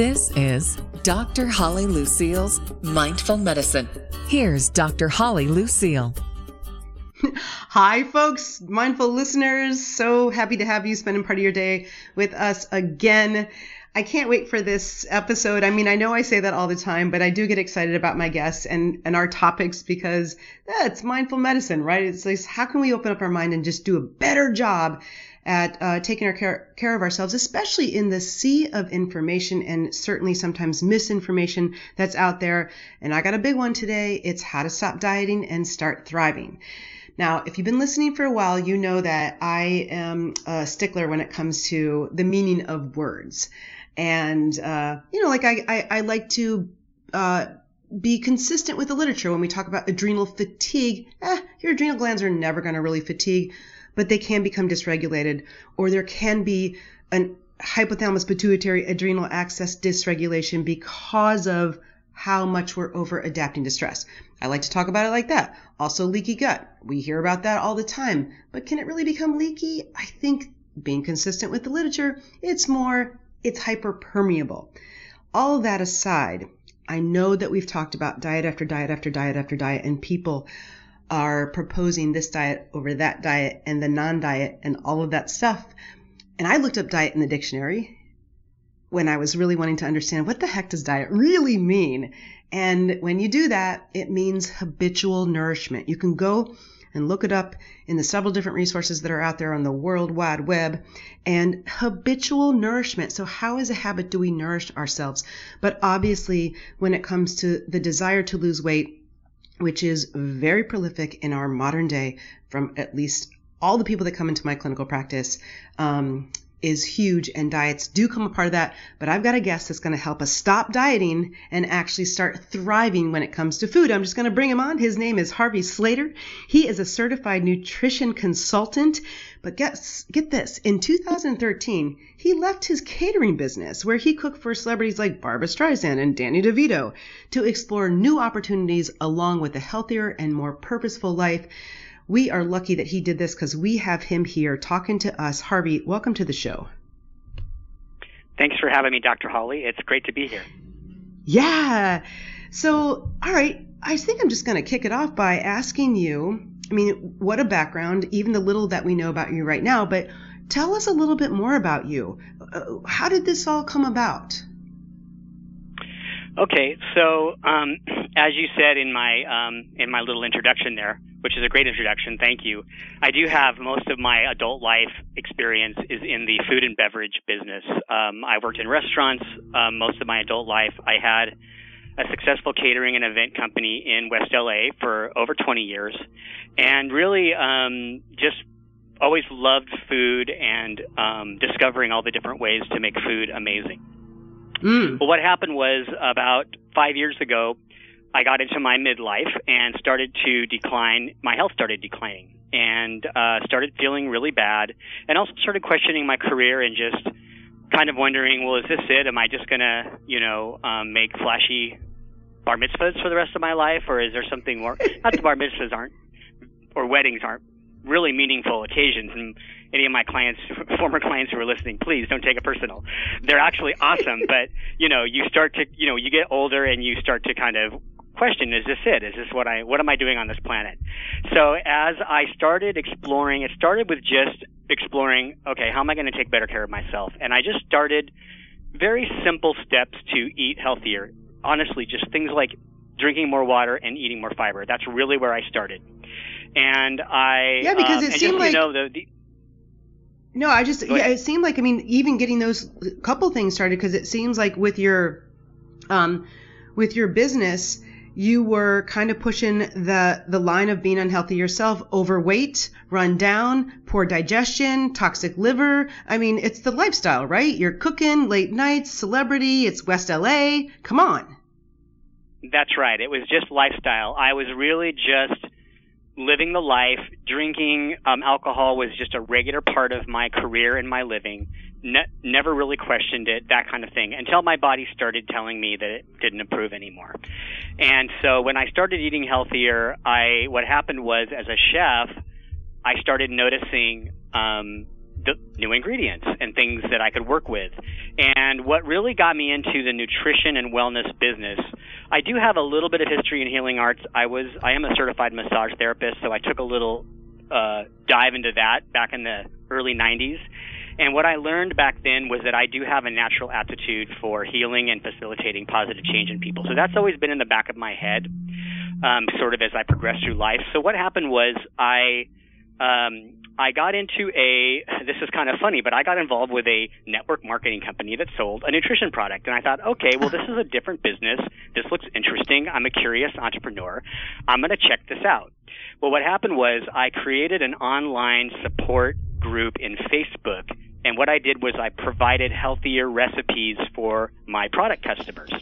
This is Dr. Holly Lucille's Mindful Medicine. Here's Dr. Holly Lucille. Hi, folks, mindful listeners. So happy to have you spending part of your day with us again. I can't wait for this episode. I mean, I know I say that all the time, but I do get excited about my guests and, and our topics because it's mindful medicine, right? It's like, how can we open up our mind and just do a better job at uh, taking our care, care of ourselves, especially in the sea of information and certainly sometimes misinformation that's out there. And I got a big one today. It's how to stop dieting and start thriving. Now, if you've been listening for a while, you know that I am a stickler when it comes to the meaning of words. And, uh, you know, like I, I, I like to, uh, be consistent with the literature when we talk about adrenal fatigue. Eh, your adrenal glands are never going to really fatigue but they can become dysregulated, or there can be an hypothalamus pituitary adrenal axis dysregulation because of how much we're over adapting to stress. I like to talk about it like that. Also, leaky gut. We hear about that all the time, but can it really become leaky? I think being consistent with the literature, it's more, it's hyperpermeable. All that aside, I know that we've talked about diet after diet after diet after diet, and people are proposing this diet over that diet and the non diet and all of that stuff. And I looked up diet in the dictionary when I was really wanting to understand what the heck does diet really mean. And when you do that, it means habitual nourishment. You can go and look it up in the several different resources that are out there on the World Wide Web. And habitual nourishment. So, how as a habit do we nourish ourselves? But obviously, when it comes to the desire to lose weight, which is very prolific in our modern day from at least all the people that come into my clinical practice um, is huge and diets do come a part of that but i've got a guest that's going to help us stop dieting and actually start thriving when it comes to food. I'm just going to bring him on. His name is harvey slater. He is a certified nutrition consultant. But guess, get this. In 2013 he left his catering business where he cooked for celebrities like Barbara streisand and danny devito to explore new opportunities along with a healthier and more purposeful life we are lucky that he did this because we have him here talking to us. Harvey, welcome to the show. Thanks for having me, Dr. Holly. It's great to be here. Yeah. So, all right. I think I'm just going to kick it off by asking you I mean, what a background, even the little that we know about you right now, but tell us a little bit more about you. Uh, how did this all come about? Okay, so um, as you said in my um, in my little introduction there, which is a great introduction. Thank you. I do have most of my adult life experience is in the food and beverage business. Um, I worked in restaurants um, most of my adult life. I had a successful catering and event company in West LA for over 20 years, and really um, just always loved food and um, discovering all the different ways to make food amazing. Mm. But what happened was about five years ago, I got into my midlife and started to decline. My health started declining and uh, started feeling really bad, and also started questioning my career and just kind of wondering, well, is this it? Am I just gonna, you know, um, make flashy bar mitzvahs for the rest of my life, or is there something more? Not the bar mitzvahs aren't, or weddings aren't really meaningful occasions. And any of my clients, former clients who are listening, please don't take it personal. They're actually awesome, but you know, you start to, you know, you get older and you start to kind of question is this it? Is this what i what am i doing on this planet? So as i started exploring it started with just exploring okay how am i going to take better care of myself? And i just started very simple steps to eat healthier. Honestly just things like drinking more water and eating more fiber. That's really where i started. And i yeah because um, it seemed like you know, the, the, no i just yeah it seemed like i mean even getting those couple things started because it seems like with your um with your business you were kind of pushing the the line of being unhealthy yourself overweight run down poor digestion toxic liver. I mean it's the lifestyle right? You're cooking late nights celebrity it's west la come on. That's right. It was just lifestyle. I was really just living the life. Drinking um, alcohol was just a regular part of my career and my living ne- never really questioned it, that kind of thing, until my body started telling me that it didn't improve anymore. And so when I started eating healthier, I what happened was as a chef, I started noticing um, the new ingredients and things that I could work with. And what really got me into the nutrition and wellness business, I do have a little bit of history in healing arts. I was I am a certified massage therapist, so I took a little uh, dive into that back in the early 90s. And what I learned back then was that I do have a natural aptitude for healing and facilitating positive change in people. So that's always been in the back of my head, um, sort of as I progress through life. So what happened was I um, I got into a, this is kind of funny, but I got involved with a network marketing company that sold a nutrition product. And I thought, okay, well, this is a different business. This looks interesting. I'm a curious entrepreneur. I'm going to check this out. Well, what happened was I created an online support group in Facebook. And what I did was I provided healthier recipes for my product customers.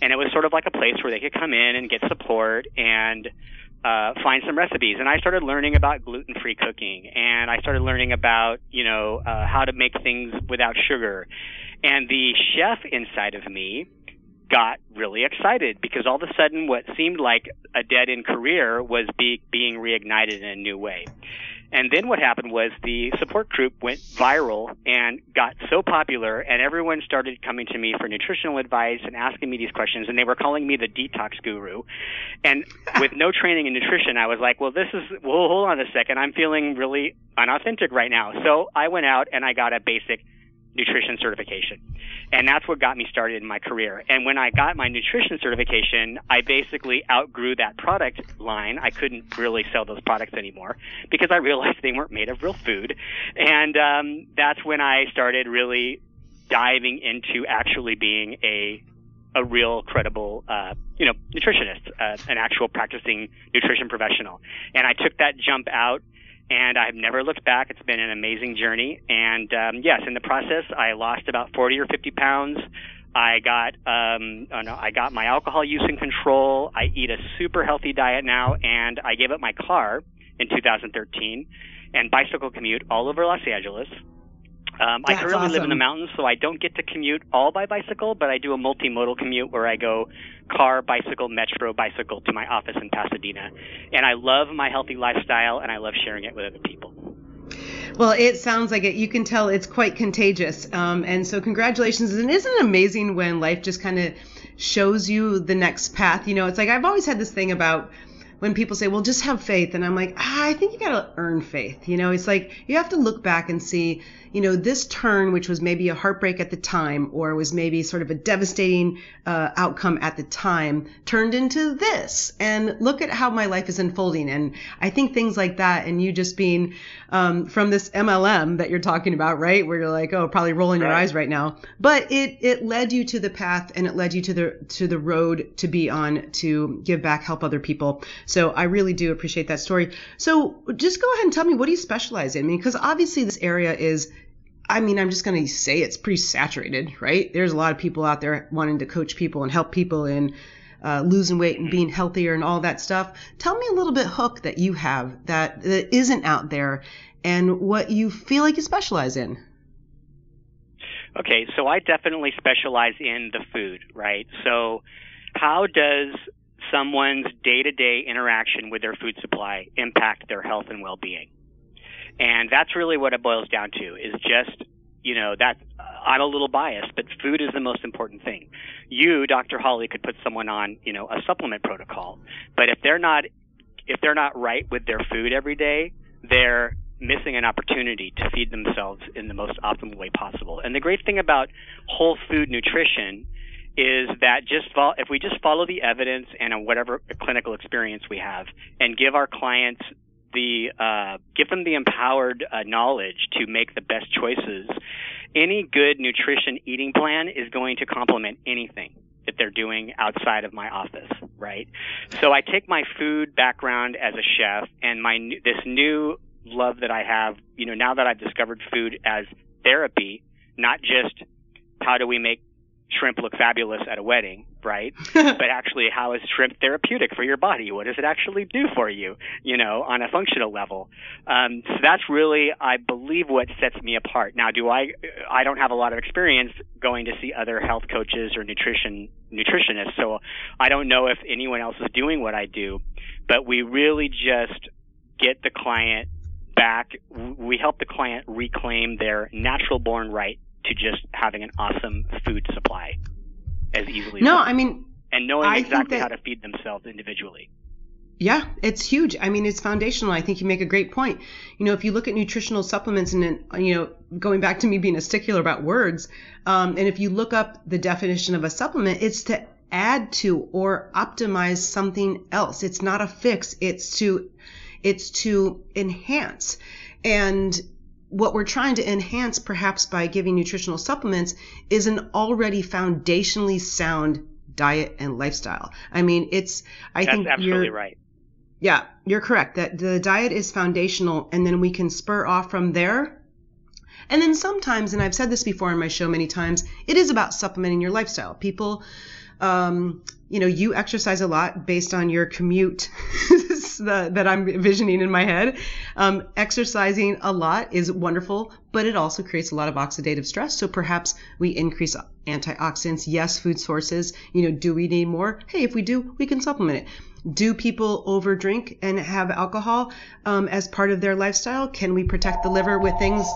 And it was sort of like a place where they could come in and get support and uh, find some recipes. And I started learning about gluten-free cooking, and I started learning about you know uh, how to make things without sugar. And the chef inside of me got really excited because all of a sudden what seemed like a dead-end career was be- being reignited in a new way. And then what happened was the support group went viral and got so popular, and everyone started coming to me for nutritional advice and asking me these questions, and they were calling me the detox guru. And with no training in nutrition, I was like, well, this is, well, hold on a second. I'm feeling really unauthentic right now. So I went out and I got a basic nutrition certification. And that's what got me started in my career. And when I got my nutrition certification, I basically outgrew that product line. I couldn't really sell those products anymore because I realized they weren't made of real food. And um, that's when I started really diving into actually being a a real credible, uh, you know, nutritionist, uh, an actual practicing nutrition professional. And I took that jump out and I've never looked back. It's been an amazing journey. And um, yes, in the process, I lost about 40 or 50 pounds. I got um, oh no, I got my alcohol use in control. I eat a super healthy diet now, and I gave up my car in 2013 and bicycle commute all over Los Angeles. Um, I currently awesome. live in the mountains, so I don't get to commute all by bicycle, but I do a multimodal commute where I go car, bicycle, metro, bicycle to my office in Pasadena. And I love my healthy lifestyle, and I love sharing it with other people. Well, it sounds like it. You can tell it's quite contagious. Um, and so, congratulations. And isn't it amazing when life just kind of shows you the next path? You know, it's like I've always had this thing about when people say, well, just have faith. And I'm like, ah, I think you got to earn faith. You know, it's like you have to look back and see, you know, this turn, which was maybe a heartbreak at the time or was maybe sort of a devastating uh, outcome at the time, turned into this. And look at how my life is unfolding. And I think things like that, and you just being um, from this MLM that you're talking about, right? Where you're like, oh, probably rolling your eyes right now. But it it led you to the path and it led you to the to the road to be on to give back, help other people. So I really do appreciate that story. So just go ahead and tell me what do you specialize in? I mean, because obviously this area is I mean, I'm just going to say it's pretty saturated, right? There's a lot of people out there wanting to coach people and help people in uh, losing weight and being healthier and all that stuff. Tell me a little bit, Hook, that you have that, that isn't out there and what you feel like you specialize in. Okay, so I definitely specialize in the food, right? So, how does someone's day to day interaction with their food supply impact their health and well being? And that's really what it boils down to is just, you know, that uh, I'm a little biased, but food is the most important thing. You, Dr. Holly, could put someone on, you know, a supplement protocol, but if they're not, if they're not right with their food every day, they're missing an opportunity to feed themselves in the most optimal way possible. And the great thing about whole food nutrition is that just fol- if we just follow the evidence and whatever clinical experience we have and give our clients the uh, give them the empowered uh, knowledge to make the best choices, any good nutrition eating plan is going to complement anything that they're doing outside of my office, right? So I take my food background as a chef and my this new love that I have, you know, now that I've discovered food as therapy, not just how do we make shrimp look fabulous at a wedding, right? but actually, how is shrimp therapeutic for your body? What does it actually do for you, you know, on a functional level? Um, so that's really, I believe, what sets me apart. Now, do I? I don't have a lot of experience going to see other health coaches or nutrition nutritionists, so I don't know if anyone else is doing what I do. But we really just get the client back. We help the client reclaim their natural born right to just having an awesome food supply as easily. No, I mean, and knowing I exactly think how to feed themselves individually. Yeah, it's huge. I mean, it's foundational. I think you make a great point. You know, if you look at nutritional supplements and, you know, going back to me being a stickler about words, um, and if you look up the definition of a supplement, it's to add to or optimize something else. It's not a fix. It's to, it's to enhance. And what we're trying to enhance perhaps by giving nutritional supplements is an already foundationally sound diet and lifestyle. I mean, it's, I That's think absolutely you're, right. yeah, you're correct. That the diet is foundational, and then we can spur off from there. And then sometimes, and I've said this before in my show many times, it is about supplementing your lifestyle. People, um, you know, you exercise a lot based on your commute that I'm envisioning in my head. Um, exercising a lot is wonderful, but it also creates a lot of oxidative stress. So perhaps we increase antioxidants. Yes, food sources. You know, do we need more? Hey, if we do, we can supplement it. Do people overdrink and have alcohol um, as part of their lifestyle? Can we protect the liver with things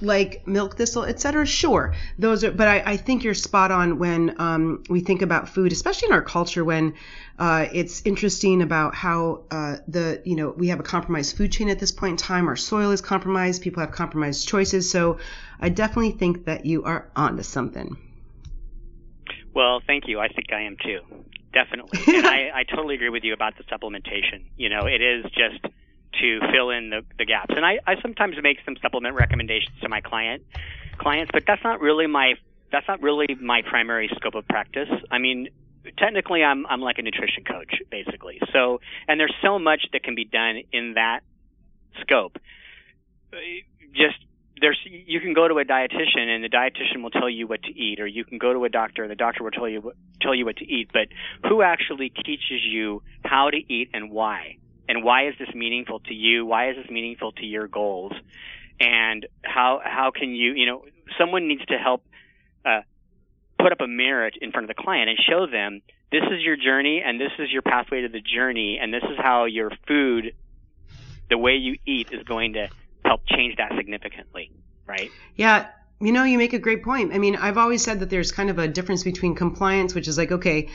like milk thistle, etc. Sure, those are. But I, I think you're spot on when um, we think about food, especially in our culture, when uh, it's interesting about how uh, the you know we have a compromised food chain at this point in time. Our soil is compromised. People have compromised choices. So I definitely think that you are onto something. Well, thank you. I think I am too. Definitely. and I, I totally agree with you about the supplementation. You know, it is just to fill in the, the gaps. And I, I sometimes make some supplement recommendations to my client clients, but that's not really my that's not really my primary scope of practice. I mean, technically I'm I'm like a nutrition coach basically. So, and there's so much that can be done in that scope. Just there's you can go to a dietitian and the dietitian will tell you what to eat or you can go to a doctor and the doctor will tell you tell you what to eat but who actually teaches you how to eat and why and why is this meaningful to you? Why is this meaningful to your goals? And how how can you you know someone needs to help uh, put up a mirror in front of the client and show them this is your journey and this is your pathway to the journey and this is how your food the way you eat is going to help change that significantly right? Yeah, you know, you make a great point. I mean, I've always said that there's kind of a difference between compliance, which is like, okay,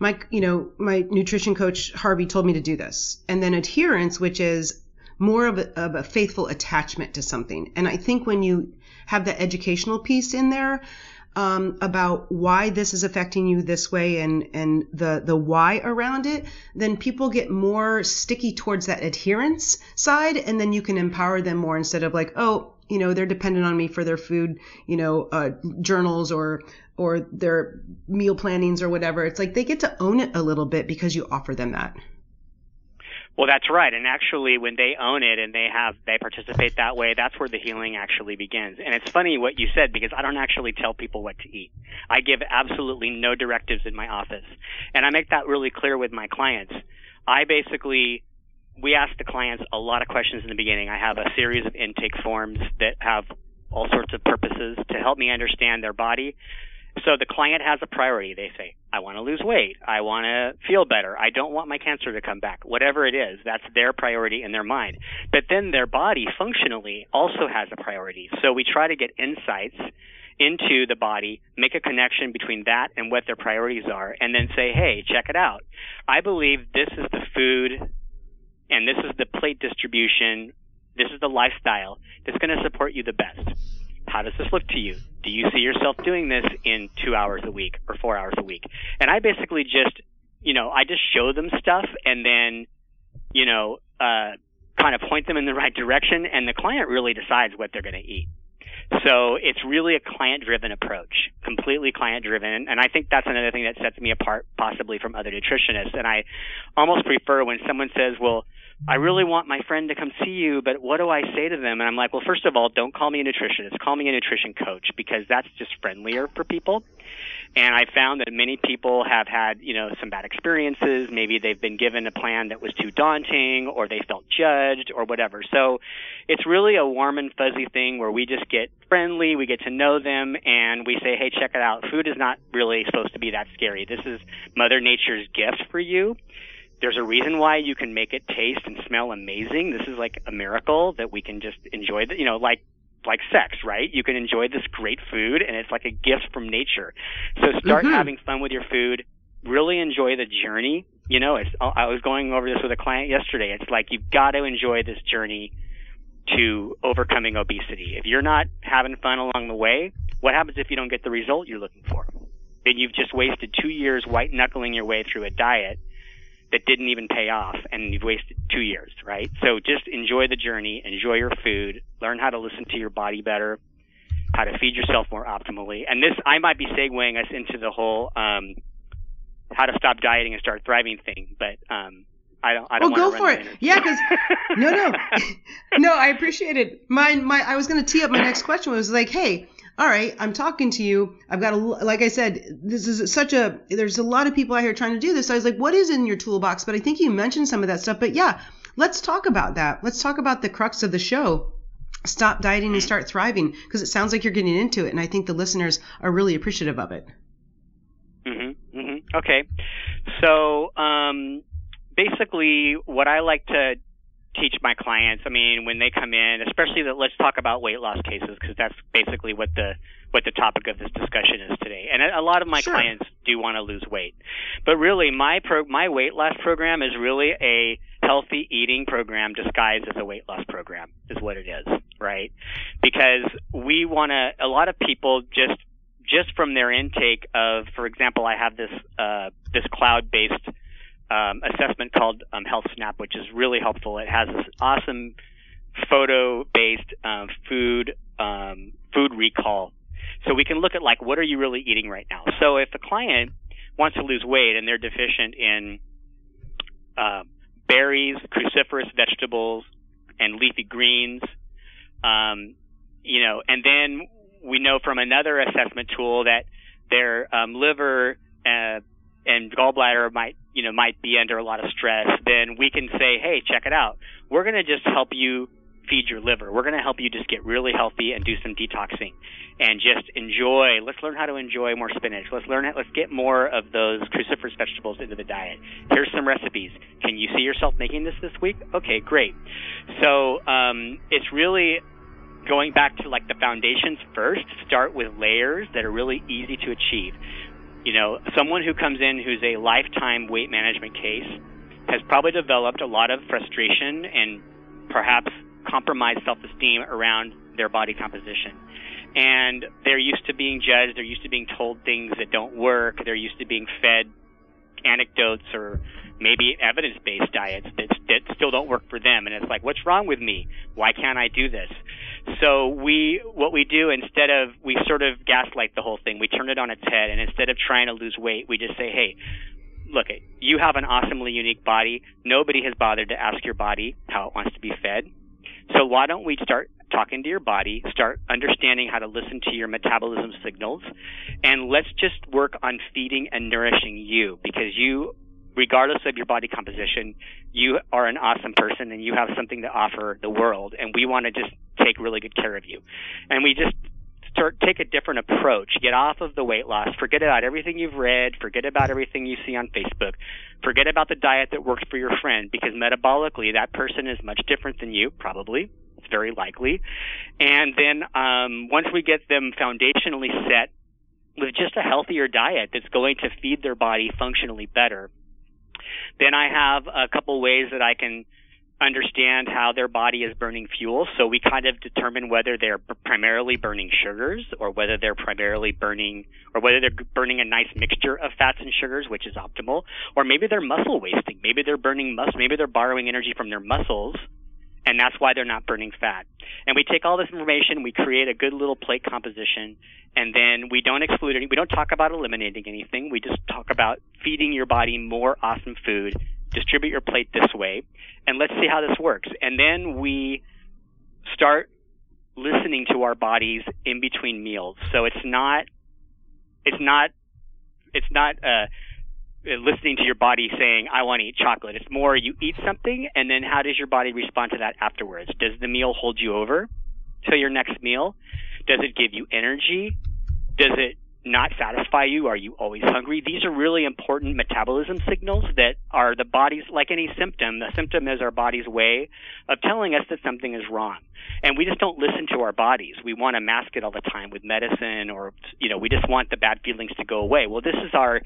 my, you know, my nutrition coach Harvey told me to do this, and then adherence, which is more of a, of a faithful attachment to something. And I think when you have the educational piece in there, um, about why this is affecting you this way and and the the why around it, then people get more sticky towards that adherence side, and then you can empower them more instead of like, oh, you know, they're dependent on me for their food, you know, uh, journals or or their meal plannings or whatever. It's like they get to own it a little bit because you offer them that. Well, that's right. And actually, when they own it and they have they participate that way, that's where the healing actually begins. And it's funny what you said because I don't actually tell people what to eat. I give absolutely no directives in my office, and I make that really clear with my clients. I basically we ask the clients a lot of questions in the beginning. I have a series of intake forms that have all sorts of purposes to help me understand their body. So the client has a priority. They say, I want to lose weight. I want to feel better. I don't want my cancer to come back. Whatever it is, that's their priority in their mind. But then their body functionally also has a priority. So we try to get insights into the body, make a connection between that and what their priorities are, and then say, hey, check it out. I believe this is the food and this is the plate distribution. This is the lifestyle that's going to support you the best. How does this look to you? Do you see yourself doing this in two hours a week or four hours a week? And I basically just, you know, I just show them stuff and then, you know, uh, kind of point them in the right direction and the client really decides what they're going to eat. So it's really a client driven approach, completely client driven. And I think that's another thing that sets me apart possibly from other nutritionists. And I almost prefer when someone says, well, I really want my friend to come see you, but what do I say to them? And I'm like, well, first of all, don't call me a nutritionist. Call me a nutrition coach because that's just friendlier for people. And I found that many people have had, you know, some bad experiences. Maybe they've been given a plan that was too daunting or they felt judged or whatever. So it's really a warm and fuzzy thing where we just get friendly, we get to know them, and we say, hey, check it out. Food is not really supposed to be that scary. This is Mother Nature's gift for you There's a reason why you can make it taste and smell amazing. This is like a miracle that we can just enjoy the, you know, like like sex, right? You can enjoy this great food and it's like a gift from nature. So start mm-hmm. having fun with your food. Really enjoy the journey. You know, it's, I was going over this with a client yesterday. It's like you've got to enjoy this journey to overcoming obesity. If you're not having fun along the way, what happens if you don't get the result you're looking for? Then you've just wasted two years white knuckling your way through a diet that didn't even pay off and you've wasted two years, right? So just enjoy the journey, enjoy your food, learn how to listen to your body better, how to feed yourself more optimally. And this, I might be segueing us into the whole, um, how to stop dieting and start thriving thing, but, um, I don't. I don't well, go for it. Yeah, because no, no, no. I appreciate it. My, my. I was going to tee up my next question. Was like, hey, all right, I'm talking to you. I've got a, like I said, this is such a, there's a lot of people out here trying to do this. So I was like, what is in your toolbox? But I think you mentioned some of that stuff. But yeah, let's talk about that. Let's talk about the crux of the show. Stop dieting and start thriving because it sounds like you're getting into it. And I think the listeners are really appreciative of it. Mm-hmm, mm-hmm. Okay. So, um, basically what I like to teach my clients. I mean, when they come in, especially that let's talk about weight loss cases because that's basically what the what the topic of this discussion is today. And a lot of my sure. clients do want to lose weight, but really my pro, my weight loss program is really a healthy eating program disguised as a weight loss program is what it is, right? Because we want to. A lot of people just just from their intake of, for example, I have this uh, this cloud based um, assessment called um, Health Snap, which is really helpful. It has this awesome photo-based um, food um, food recall, so we can look at like what are you really eating right now. So if a client wants to lose weight and they're deficient in uh, berries, cruciferous vegetables, and leafy greens, um, you know, and then we know from another assessment tool that their um, liver uh, and gallbladder might you know might be under a lot of stress, then we can say, hey, check it out. We're going to just help you feed your liver. We're going to help you just get really healthy and do some detoxing and just enjoy. Let's learn how to enjoy more spinach. Let's learn it. Let's get more of those cruciferous vegetables into the diet. Here's some recipes. Can you see yourself making this this week? Okay, great. So um, it's really going back to like the foundations first. Start with layers that are really easy to achieve you know, someone who comes in who's a lifetime weight management case has probably developed a lot of frustration and perhaps compromised self-esteem around their body composition. And they're used to being judged, they're used to being told things that don't work, they're used to being fed anecdotes or maybe evidence-based diets that, that still don't work for them. And it's like, what's wrong with me? Why can't I do this? So we, what we do instead of, we sort of gaslight the whole thing. We turn it on its head, and instead of trying to lose weight, we just say, hey, look, you have an awesomely unique body. Nobody has bothered to ask your body how it wants to be fed. So why don't we start talking to your body, start understanding how to listen to your metabolism signals, and let's just work on feeding and nourishing you because you regardless of your body composition, you are an awesome person and you have something to offer the world. And we want to just take really good care of you. And we just start take a different approach. Get off of the weight loss. Forget about everything you've read. Forget about everything you see on Facebook. Forget about the diet that works for your friend because metabolically that person is much different than you, probably. It's very likely. And then um, once we get them foundationally set with just a healthier diet that's going to feed their body functionally better, then I have a couple ways that I can understand how their body is burning fuel. So we kind of determine whether they're primarily burning sugars or whether they're primarily burning or whether they're burning a nice mixture of fats and sugars, which is optimal. Or maybe they're muscle wasting. Maybe they're burning muscle. Maybe they're borrowing energy from their muscles and that's why they're not burning fat. And we take all this information, we create a good little plate composition, and then we don't exclude any, we don't talk about eliminating anything. We just talk about feeding your body more awesome food, distribute your plate this way, and let's see how this works. And then we start listening to our bodies in between meals. So it's not, it's not, it's not, uh, Uh, listening to your body saying, I want to eat chocolate. It's more you eat something and then how does your body respond to that afterwards? Does the meal hold you over till your next meal? Does it give you energy? Does it not satisfy you? Are you always hungry? These are really important metabolism signals that are the body's, like any symptom, the symptom is our body's way of telling us that something is wrong. And we just don't listen to our bodies. We want to mask it all the time with medicine or, you know, we just want the bad feelings to go away. Well, this is our,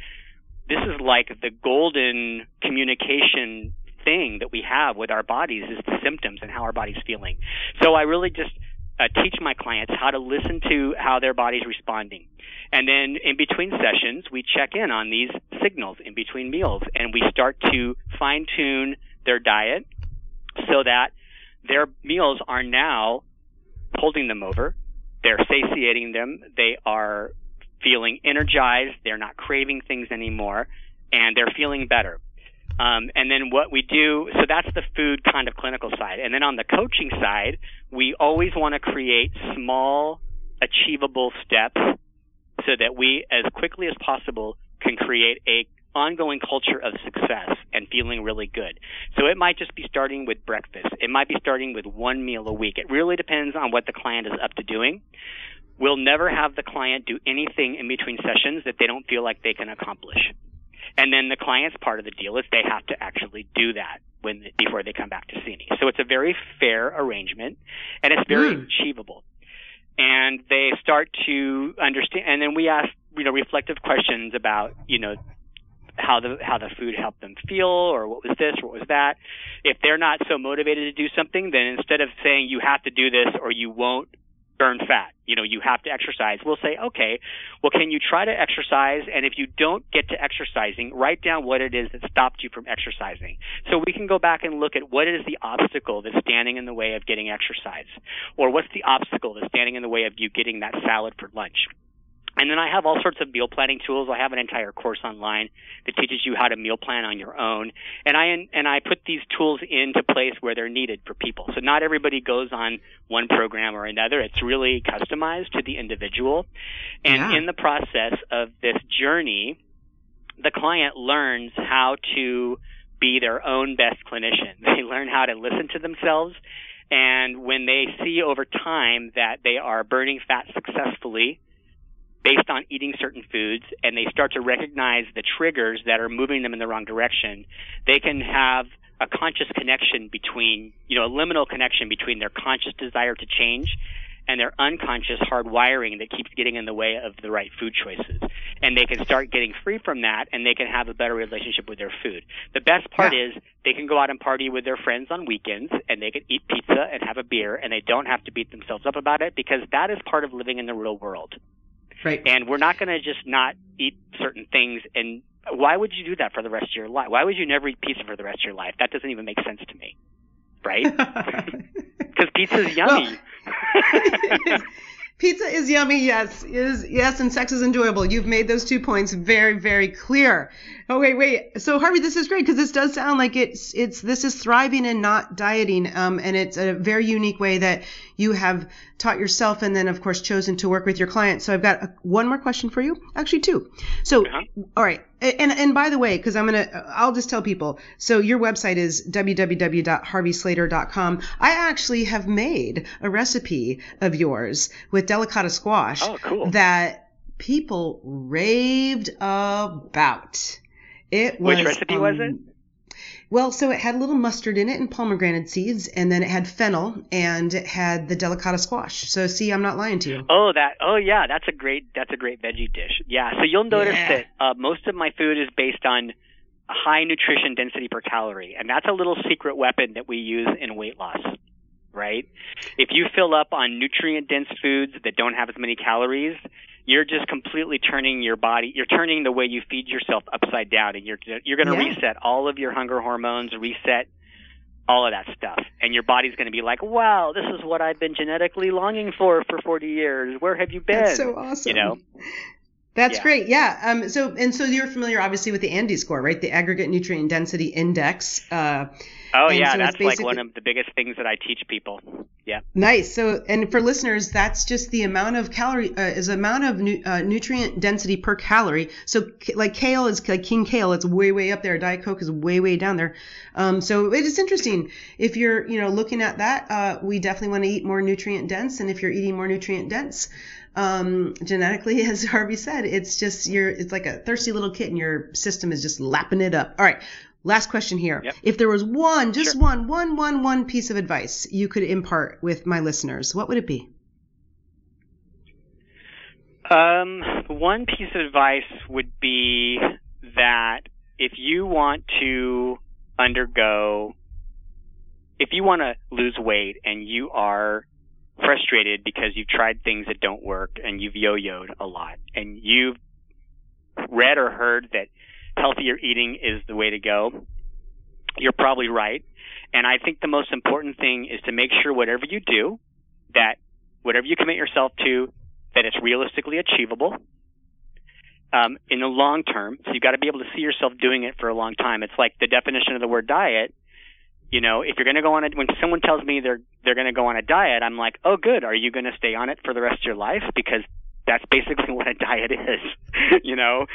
this is like the golden communication thing that we have with our bodies is the symptoms and how our body's feeling. So I really just uh, teach my clients how to listen to how their body's responding. And then in between sessions, we check in on these signals in between meals and we start to fine tune their diet so that their meals are now holding them over. They're satiating them. They are feeling energized. They're not craving things anymore and they're feeling better. Um, and then what we do, so that's the food kind of clinical side. And then on the coaching side, we always want to create small, achievable steps so that we, as quickly as possible, can create a ongoing culture of success and feeling really good. So it might just be starting with breakfast. It might be starting with one meal a week. It really depends on what the client is up to doing. We'll never have the client do anything in between sessions that they don't feel like they can accomplish. And then the client's part of the deal is they have to actually do that when before they come back to see me. So it's a very fair arrangement and it's very mm. achievable. And they start to understand and then we ask, you know, reflective questions about, you know, how the how the food helped them feel or what was this or what was that. If they're not so motivated to do something, then instead of saying you have to do this or you won't burn fat. You know, you have to exercise. We'll say, okay, well, can you try to exercise? And if you don't get to exercising, write down what it is that stopped you from exercising. So we can go back and look at what is the obstacle that's standing in the way of getting exercise, or what's the obstacle that's standing in the way of you getting that salad for lunch. And then I have all sorts of meal planning tools. I have an entire course online that teaches you how to meal plan on your own. And I and I put these tools into place where they're needed for people. So not everybody goes on one program or another. It's really customized to the individual. And yeah. in the process of this journey, the client learns how to be their own best clinician. They learn how to listen to themselves. And when they see over time that they are burning fat successfully, based on eating certain foods and they start to recognize the triggers that are moving them in the wrong direction, they can have a conscious connection between, you know, a liminal connection between their conscious desire to change and their unconscious hardwiring that keeps getting in the way of the right food choices. And they can start getting free from that and they can have a better relationship with their food. The best part yeah. is they can go out and party with their friends on weekends and they can eat pizza and have a beer and they don't have to beat themselves up about it because that is part of living in the real world. Right. And we're not going to just not eat certain things. And why would you do that for the rest of your life? Why would you never eat pizza for the rest of your life? That doesn't even make sense to me. Right? Because pizza is yummy. Well, Pizza is yummy, yes. Is yes, and sex is enjoyable. You've made those two points very, very clear. Oh wait, wait. So Harvey, this is great because this does sound like it's it's this is thriving and not dieting, um, and it's a very unique way that you have taught yourself and then of course chosen to work with your clients. So I've got a, one more question for you, actually two. So uh-huh. all right, and and by the way, because I'm gonna, I'll just tell people. So your website is www.harveyslater.com. I actually have made a recipe of yours with delicata squash oh, cool. that people raved about. It was. Which recipe um, was it? Well, so it had a little mustard in it and pomegranate seeds, and then it had fennel and it had the delicata squash. So see, I'm not lying to you. Oh, that. Oh, yeah. That's a great. That's a great veggie dish. Yeah. So you'll notice yeah. that uh, most of my food is based on high nutrition density per calorie, and that's a little secret weapon that we use in weight loss. Right? If you fill up on nutrient dense foods that don't have as many calories, you're just completely turning your body you're turning the way you feed yourself upside down and you're you're going to yeah. reset all of your hunger hormones reset all of that stuff. And your body's going to be like wow this is what i've been genetically longing for for 40 years. Where have you been? that's so awesome you know that's yeah. great. Yeah. Um, so, and so you're familiar obviously with the ANDI score, right? The aggregate nutrient density index. Uh, Oh yeah, so that's like one of the biggest things that I teach people. Yeah. Nice. So, and for listeners, that's just the amount of calorie uh, is amount of nu- uh, nutrient density per calorie. So, like kale is like king kale, it's way way up there. Diet Coke is way way down there. Um, so it is interesting if you're you know looking at that. Uh, we definitely want to eat more nutrient dense, and if you're eating more nutrient dense. Um, genetically, as Harvey said, it's just you're it's like a thirsty little and your system is just lapping it up. All right, Last question here. Yep. If there was one, just sure. one, one, one, one piece of advice you could impart with my listeners, what would it be? Um, one piece of advice would be that if you want to undergo, if you want to lose weight and you are frustrated because you've tried things that don't work and you've yo-yoed a lot and you've read or heard that healthier eating is the way to go, you're probably right. And I think the most important thing is to make sure whatever you do, that whatever you commit yourself to, that it's realistically achievable um, in the long term. So you've got to be able to see yourself doing it for a long time. It's like the definition of the word diet. You know, if you're going to go on it, when someone tells me they're they're going to go on a diet, I'm like, oh, good. Are you going to stay on it for the rest of your life? Because that's basically what a diet is, you know?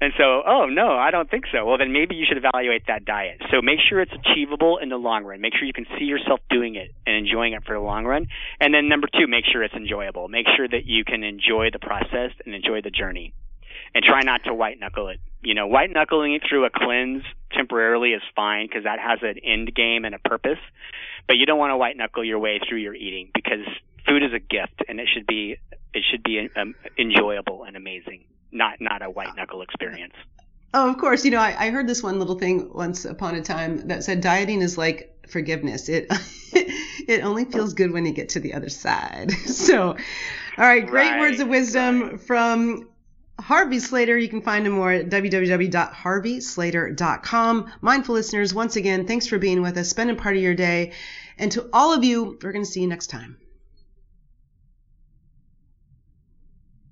And so, oh, no, I don't think so. Well, then maybe you should evaluate that diet. So make sure it's achievable in the long run. Make sure you can see yourself doing it and enjoying it for the long run. And then number two, make sure it's enjoyable. Make sure that you can enjoy the process and enjoy the journey. And try not to white knuckle it. You know, white knuckling it through a cleanse temporarily is fine because that has an end game and a purpose. But you don't want to white knuckle your way through your eating because food is a gift and it should be it should be um, enjoyable and amazing, not not a white knuckle experience. Oh, of course. You know, I, I heard this one little thing once upon a time that said dieting is like forgiveness. It it only feels good when you get to the other side. So, all right, great right, words of wisdom right. from Harvey Slater. You can find him more at www.harveyslater.com. Mindful listeners, once again, thanks for being with us, spending part of your day. And to all of you, we're going to see you next time.